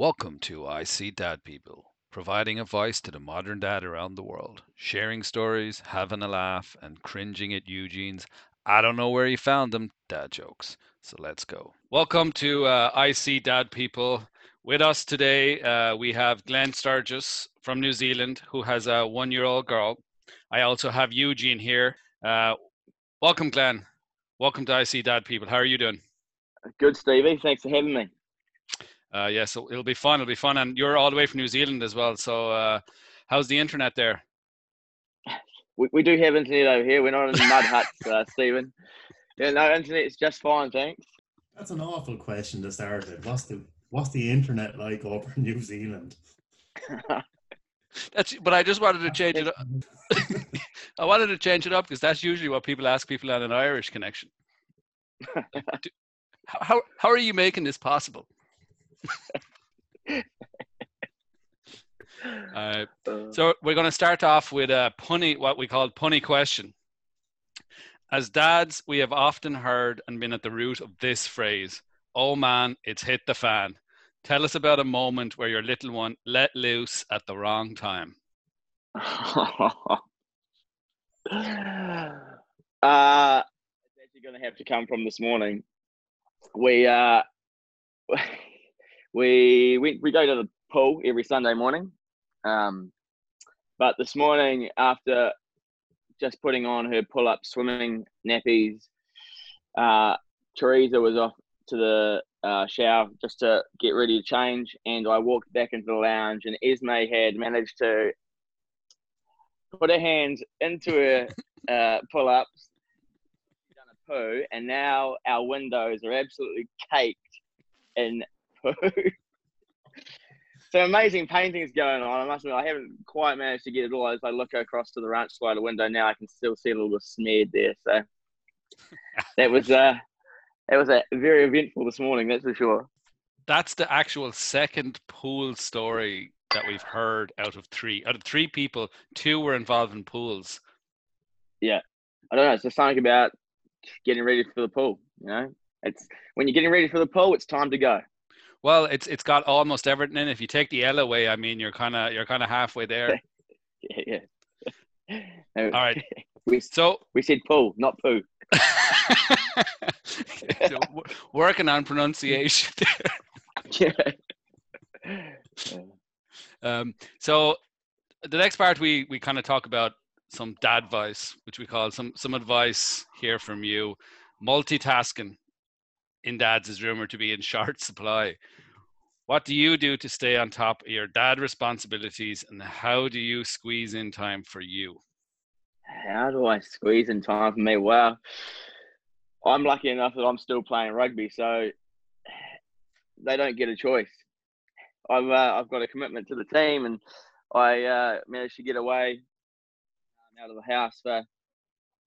Welcome to I See Dad People, providing a voice to the modern dad around the world, sharing stories, having a laugh, and cringing at Eugene's I don't know where he found them dad jokes. So let's go. Welcome to uh, I See Dad People. With us today, uh, we have Glenn Sturgis from New Zealand, who has a one year old girl. I also have Eugene here. Uh, welcome, Glenn. Welcome to I See Dad People. How are you doing? Good, Stevie. Thanks for having me. Uh, yeah, so it'll be fun. It'll be fun, and you're all the way from New Zealand as well. So, uh, how's the internet there? We, we do have internet over here. We're not in mud huts, uh, Stephen. Yeah, no, internet's just fine, thanks. That's an awful question to start with. What's the what's the internet like over in New Zealand? That's, but I just wanted to change it up. I wanted to change it up because that's usually what people ask people on an Irish connection. how how are you making this possible? uh, so we're going to start off with a punny, what we call punny question. As dads, we have often heard and been at the root of this phrase, "Oh man, it's hit the fan." Tell us about a moment where your little one let loose at the wrong time. uh, it's actually going to have to come from this morning. We uh, we went we go to the pool every Sunday morning. Um, but this morning, after just putting on her pull up swimming nappies, uh, Teresa was off to the uh, shower just to get ready to change, and I walked back into the lounge, and Esme had managed to put her hands into her uh, pull ups, done a poo, and now our windows are absolutely caked in poo. Some amazing paintings going on. I must admit, I haven't quite managed to get it all. As I look across to the ranch slider window now, I can still see a little bit smeared there. So that was uh, that was a very eventful this morning. That's for sure. That's the actual second pool story that we've heard out of three. Out of three people, two were involved in pools. Yeah, I don't know. It's just something about getting ready for the pool. You know, it's when you're getting ready for the pool, it's time to go. Well, it's it's got almost everything in. If you take the L away, I mean, you're kind of you're kind of halfway there. yeah, yeah. All right. We so we said pool, not poo. Working on pronunciation. yeah. Um, so the next part we we kind of talk about some dad advice, which we call some some advice here from you. Multitasking in dads is rumored to be in short supply. What do you do to stay on top of your dad responsibilities and how do you squeeze in time for you? How do I squeeze in time for me? Well, I'm lucky enough that I'm still playing rugby, so they don't get a choice. I've uh, I've got a commitment to the team, and I uh, managed to get away out of the house for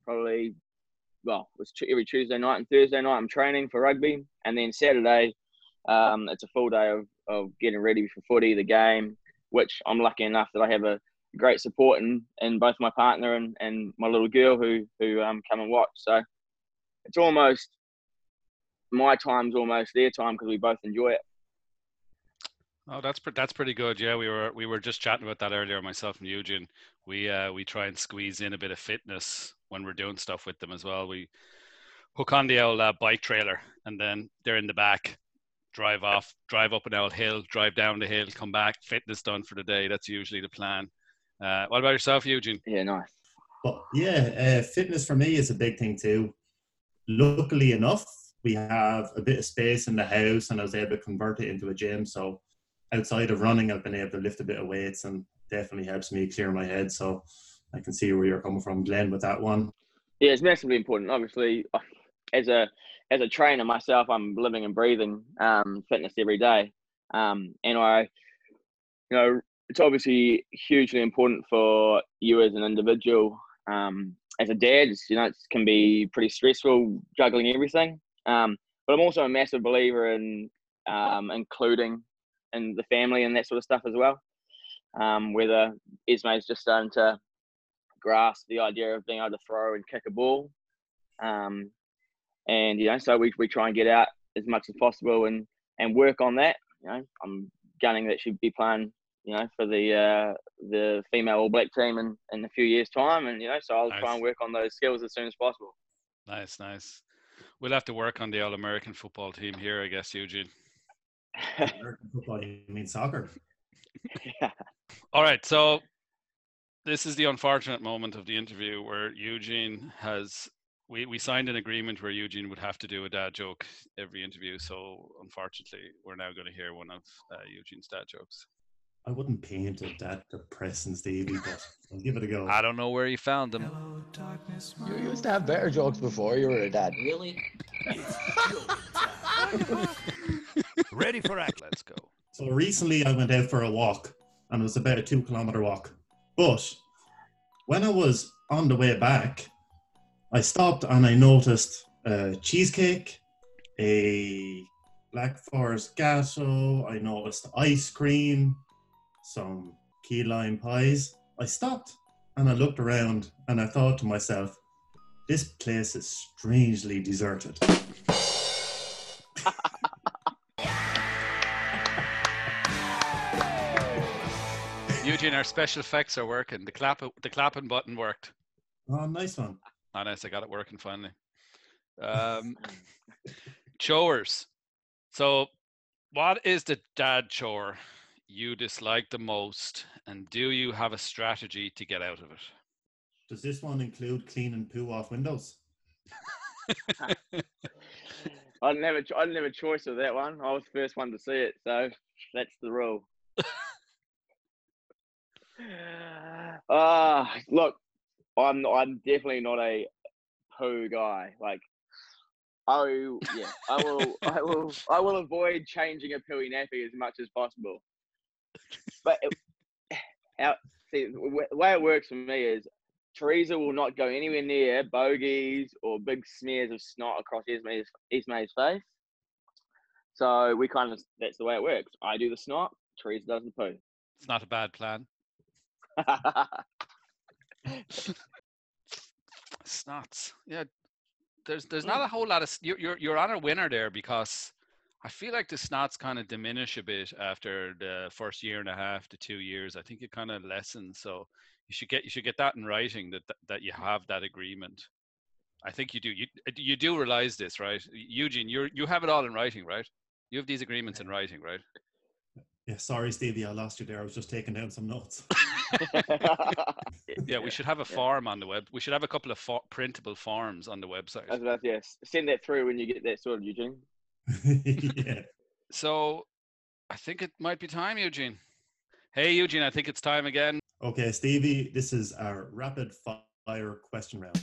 probably well, it's every Tuesday night and Thursday night I'm training for rugby, and then Saturday um, it's a full day of, of getting ready for footy, the game, which I'm lucky enough that I have a great support in, in both my partner and, and my little girl who who um, come and watch. So it's almost my time's almost their time because we both enjoy it. Oh, that's that's pretty good. Yeah, we were we were just chatting about that earlier. Myself and Eugene, we uh, we try and squeeze in a bit of fitness when we're doing stuff with them as well. We hook on the old uh, bike trailer, and then they're in the back, drive off, drive up an old hill, drive down the hill, come back, fitness done for the day. That's usually the plan. Uh, what about yourself, Eugene? Yeah, nice. Well, yeah, uh, fitness for me is a big thing too. Luckily enough, we have a bit of space in the house, and I was able to convert it into a gym. So outside of running, I've been able to lift a bit of weights, and definitely helps me clear my head. So I can see where you're coming from, Glenn, with that one. Yeah, it's massively important. Obviously, as a as a trainer myself, I'm living and breathing um, fitness every day, um, and I, you know, it's obviously hugely important for you as an individual. Um, as a dad, you know, it can be pretty stressful juggling everything. Um, but I'm also a massive believer in um, including in the family and that sort of stuff as well. Um, whether Esme's just starting to grasp the idea of being able to throw and kick a ball. Um, and you know, so we, we try and get out as much as possible and and work on that. You know, I'm gunning that she'd be playing, you know, for the uh, the female All Black team in, in a few years' time, and you know, so I'll Nice. try and work on those skills as soon as possible. Nice, nice. We'll have to work on the All American football team here, I guess, Eugene. American football, you mean soccer? All right, so this is the unfortunate moment of the interview where Eugene has we, we signed an agreement where Eugene would have to do a dad joke every interview. So unfortunately, we're now going to hear one of uh, Eugene's dad jokes. I wouldn't paint it that depressing, Stevie, but I'll give it a go. I don't know where he found them. You used to have better jokes before you were a dad. Really? Ready for act? Let's go. So recently I went out for a walk and it was about a two kilometer walk. But when I was on the way back, I stopped and I noticed a cheesecake, a Black Forest Gateau, I noticed ice cream, some key lime pies. I stopped and I looked around and I thought to myself, this place is strangely deserted. Eugene, our special effects are working. The clap, the clapping button worked. Oh, nice one. Oh, nice. I got it working finally. Um, chores. So, what is the dad chore you dislike the most, and do you have a strategy to get out of it? Does this one include cleaning poo off windows? I didn't have a, ch- I didn't have a choice with that one. I was the first one to see it, so that's the rule. Ah, look, I'm I'm definitely not a poo guy. Like, oh yeah, I will I will I will avoid changing a pooey nappy as much as possible. But it, how, see, the the way it works for me is Teresa will not go anywhere near bogeys or big smears of snot across Esme's, Esme's face. So we kind of that's the way it works. I do the snot, Teresa does the poo. It's not a bad plan. Snots. Yeah, there's there's not hmm. a whole lot of you're you're you're on a winner there because I feel like the snots kind of diminish a bit after the first year and a half to two years. I think it kind of lessens. So you should get you should get that in writing that that, that you have that agreement. I think you do. You you do realize this, right, Eugene? You you have it all in writing, right? You have these agreements in writing, right? Yeah, sorry, Stevie, I lost you there. I was just taking down some notes. Yeah, we should have a form on the web. We should have a couple of fo- printable forms on the website. That's about yes. Send that through when you get that sorted, Eugene. yeah. So I think it might be time, Eugene. Hey, Eugene, I think it's time again. Okay, Stevie, this is our rapid fire question round.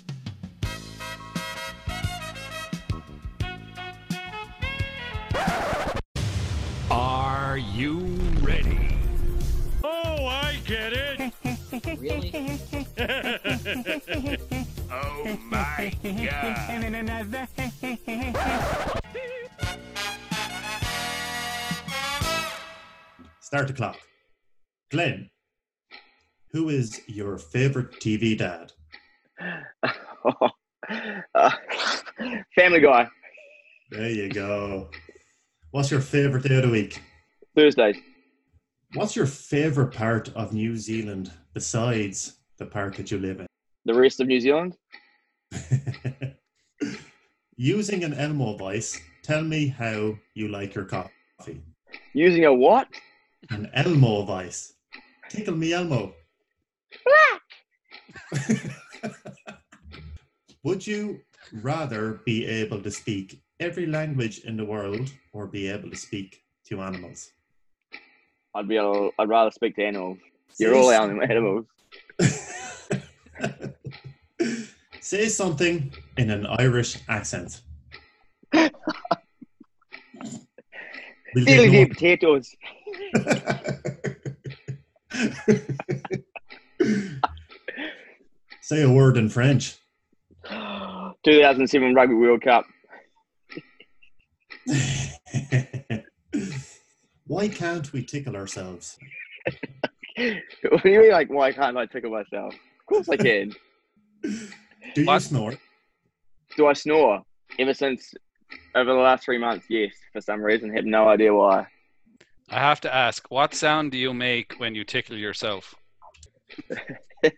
Are you Really? oh my god. Start the clock. Glenn, who is your favorite TV dad? Uh, family Guy, There you go. What's your favorite day of the week? Thursdays. What's your favorite part of New Zealand besides the part that you live in? The rest of New Zealand. Using an Elmo voice, tell me how you like your coffee. Using a what? An Elmo voice. Tickle me Elmo. Would you rather be able to speak every language in the world or be able to speak to animals? I'd be able, I'd rather speak to animals. You're all anim- animals. Say something in an Irish accent. We'll no- potatoes. Say a word in French. 2007 Rugby World Cup. Why can't we tickle ourselves? what do you mean, like, why can't I tickle myself? Of course I can. Do you What? snore? Do I snore? Ever since over the last three months, yes. For some reason, have no idea why. I have to ask, what sound do you make when you tickle yourself? I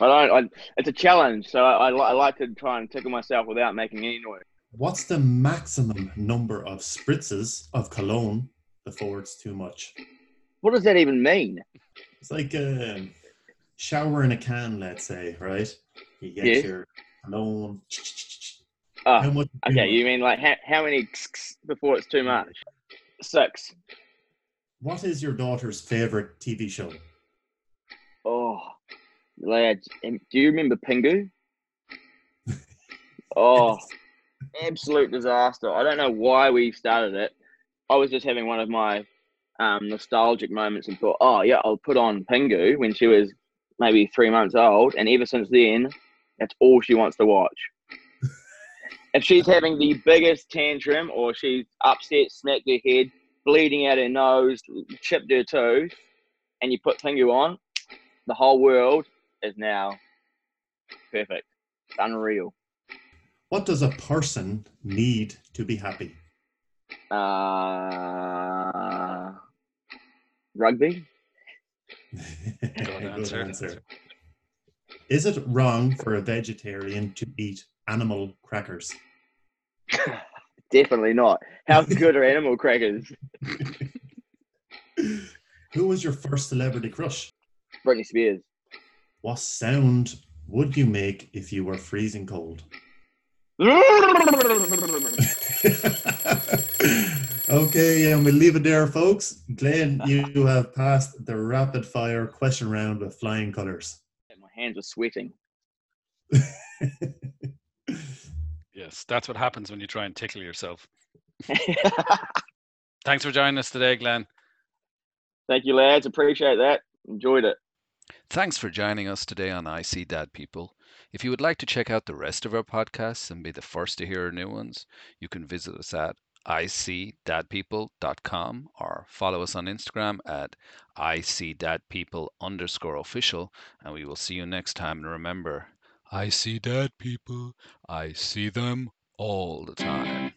don't. I, it's a challenge, so I, I, I like to try and tickle myself without making any noise. What's the maximum number of spritzes of cologne before it's too much? What does that even mean? It's like a shower in a can, let's say, right? You get Yeah. your cologne. Oh, How much? okay. much? You mean like how, how many before it's too much? Six. What is your daughter's favorite TV show? Oh, lads, um, do you remember Pingu? Oh, absolute disaster. I don't know why we started it. I was just having one of my um, nostalgic moments and thought, oh, yeah, I'll put on Pingu when she was maybe three months old. And ever since then, that's all she wants to watch. if she's having the biggest tantrum or she's upset, smacked her head, bleeding out her nose, chipped her tooth, and you put Pingu on, the whole world is now perfect. It's unreal. What does a person need to be happy? Uh, rugby? Good answer. Is it wrong for a vegetarian to eat animal crackers? Definitely not. How good are animal crackers? Who was your first celebrity crush? Britney Spears. What sound would you make if you were freezing cold? okay, and we'll leave it there, folks. Glenn, you have passed the rapid fire question round with flying colours. My hands are sweating. Yes, that's what happens when you try and tickle yourself. Thanks for joining us today, Glenn. Thank you, lads. Appreciate that. Enjoyed it. Thanks for joining us today on I See Dad People. If you would like to check out the rest of our podcasts and be the first to hear our new ones, you can visit us at icdadpeople.com or follow us on Instagram at icdadpeople underscore official, and we will see you next time. And remember, I see dad people, I see them all the time.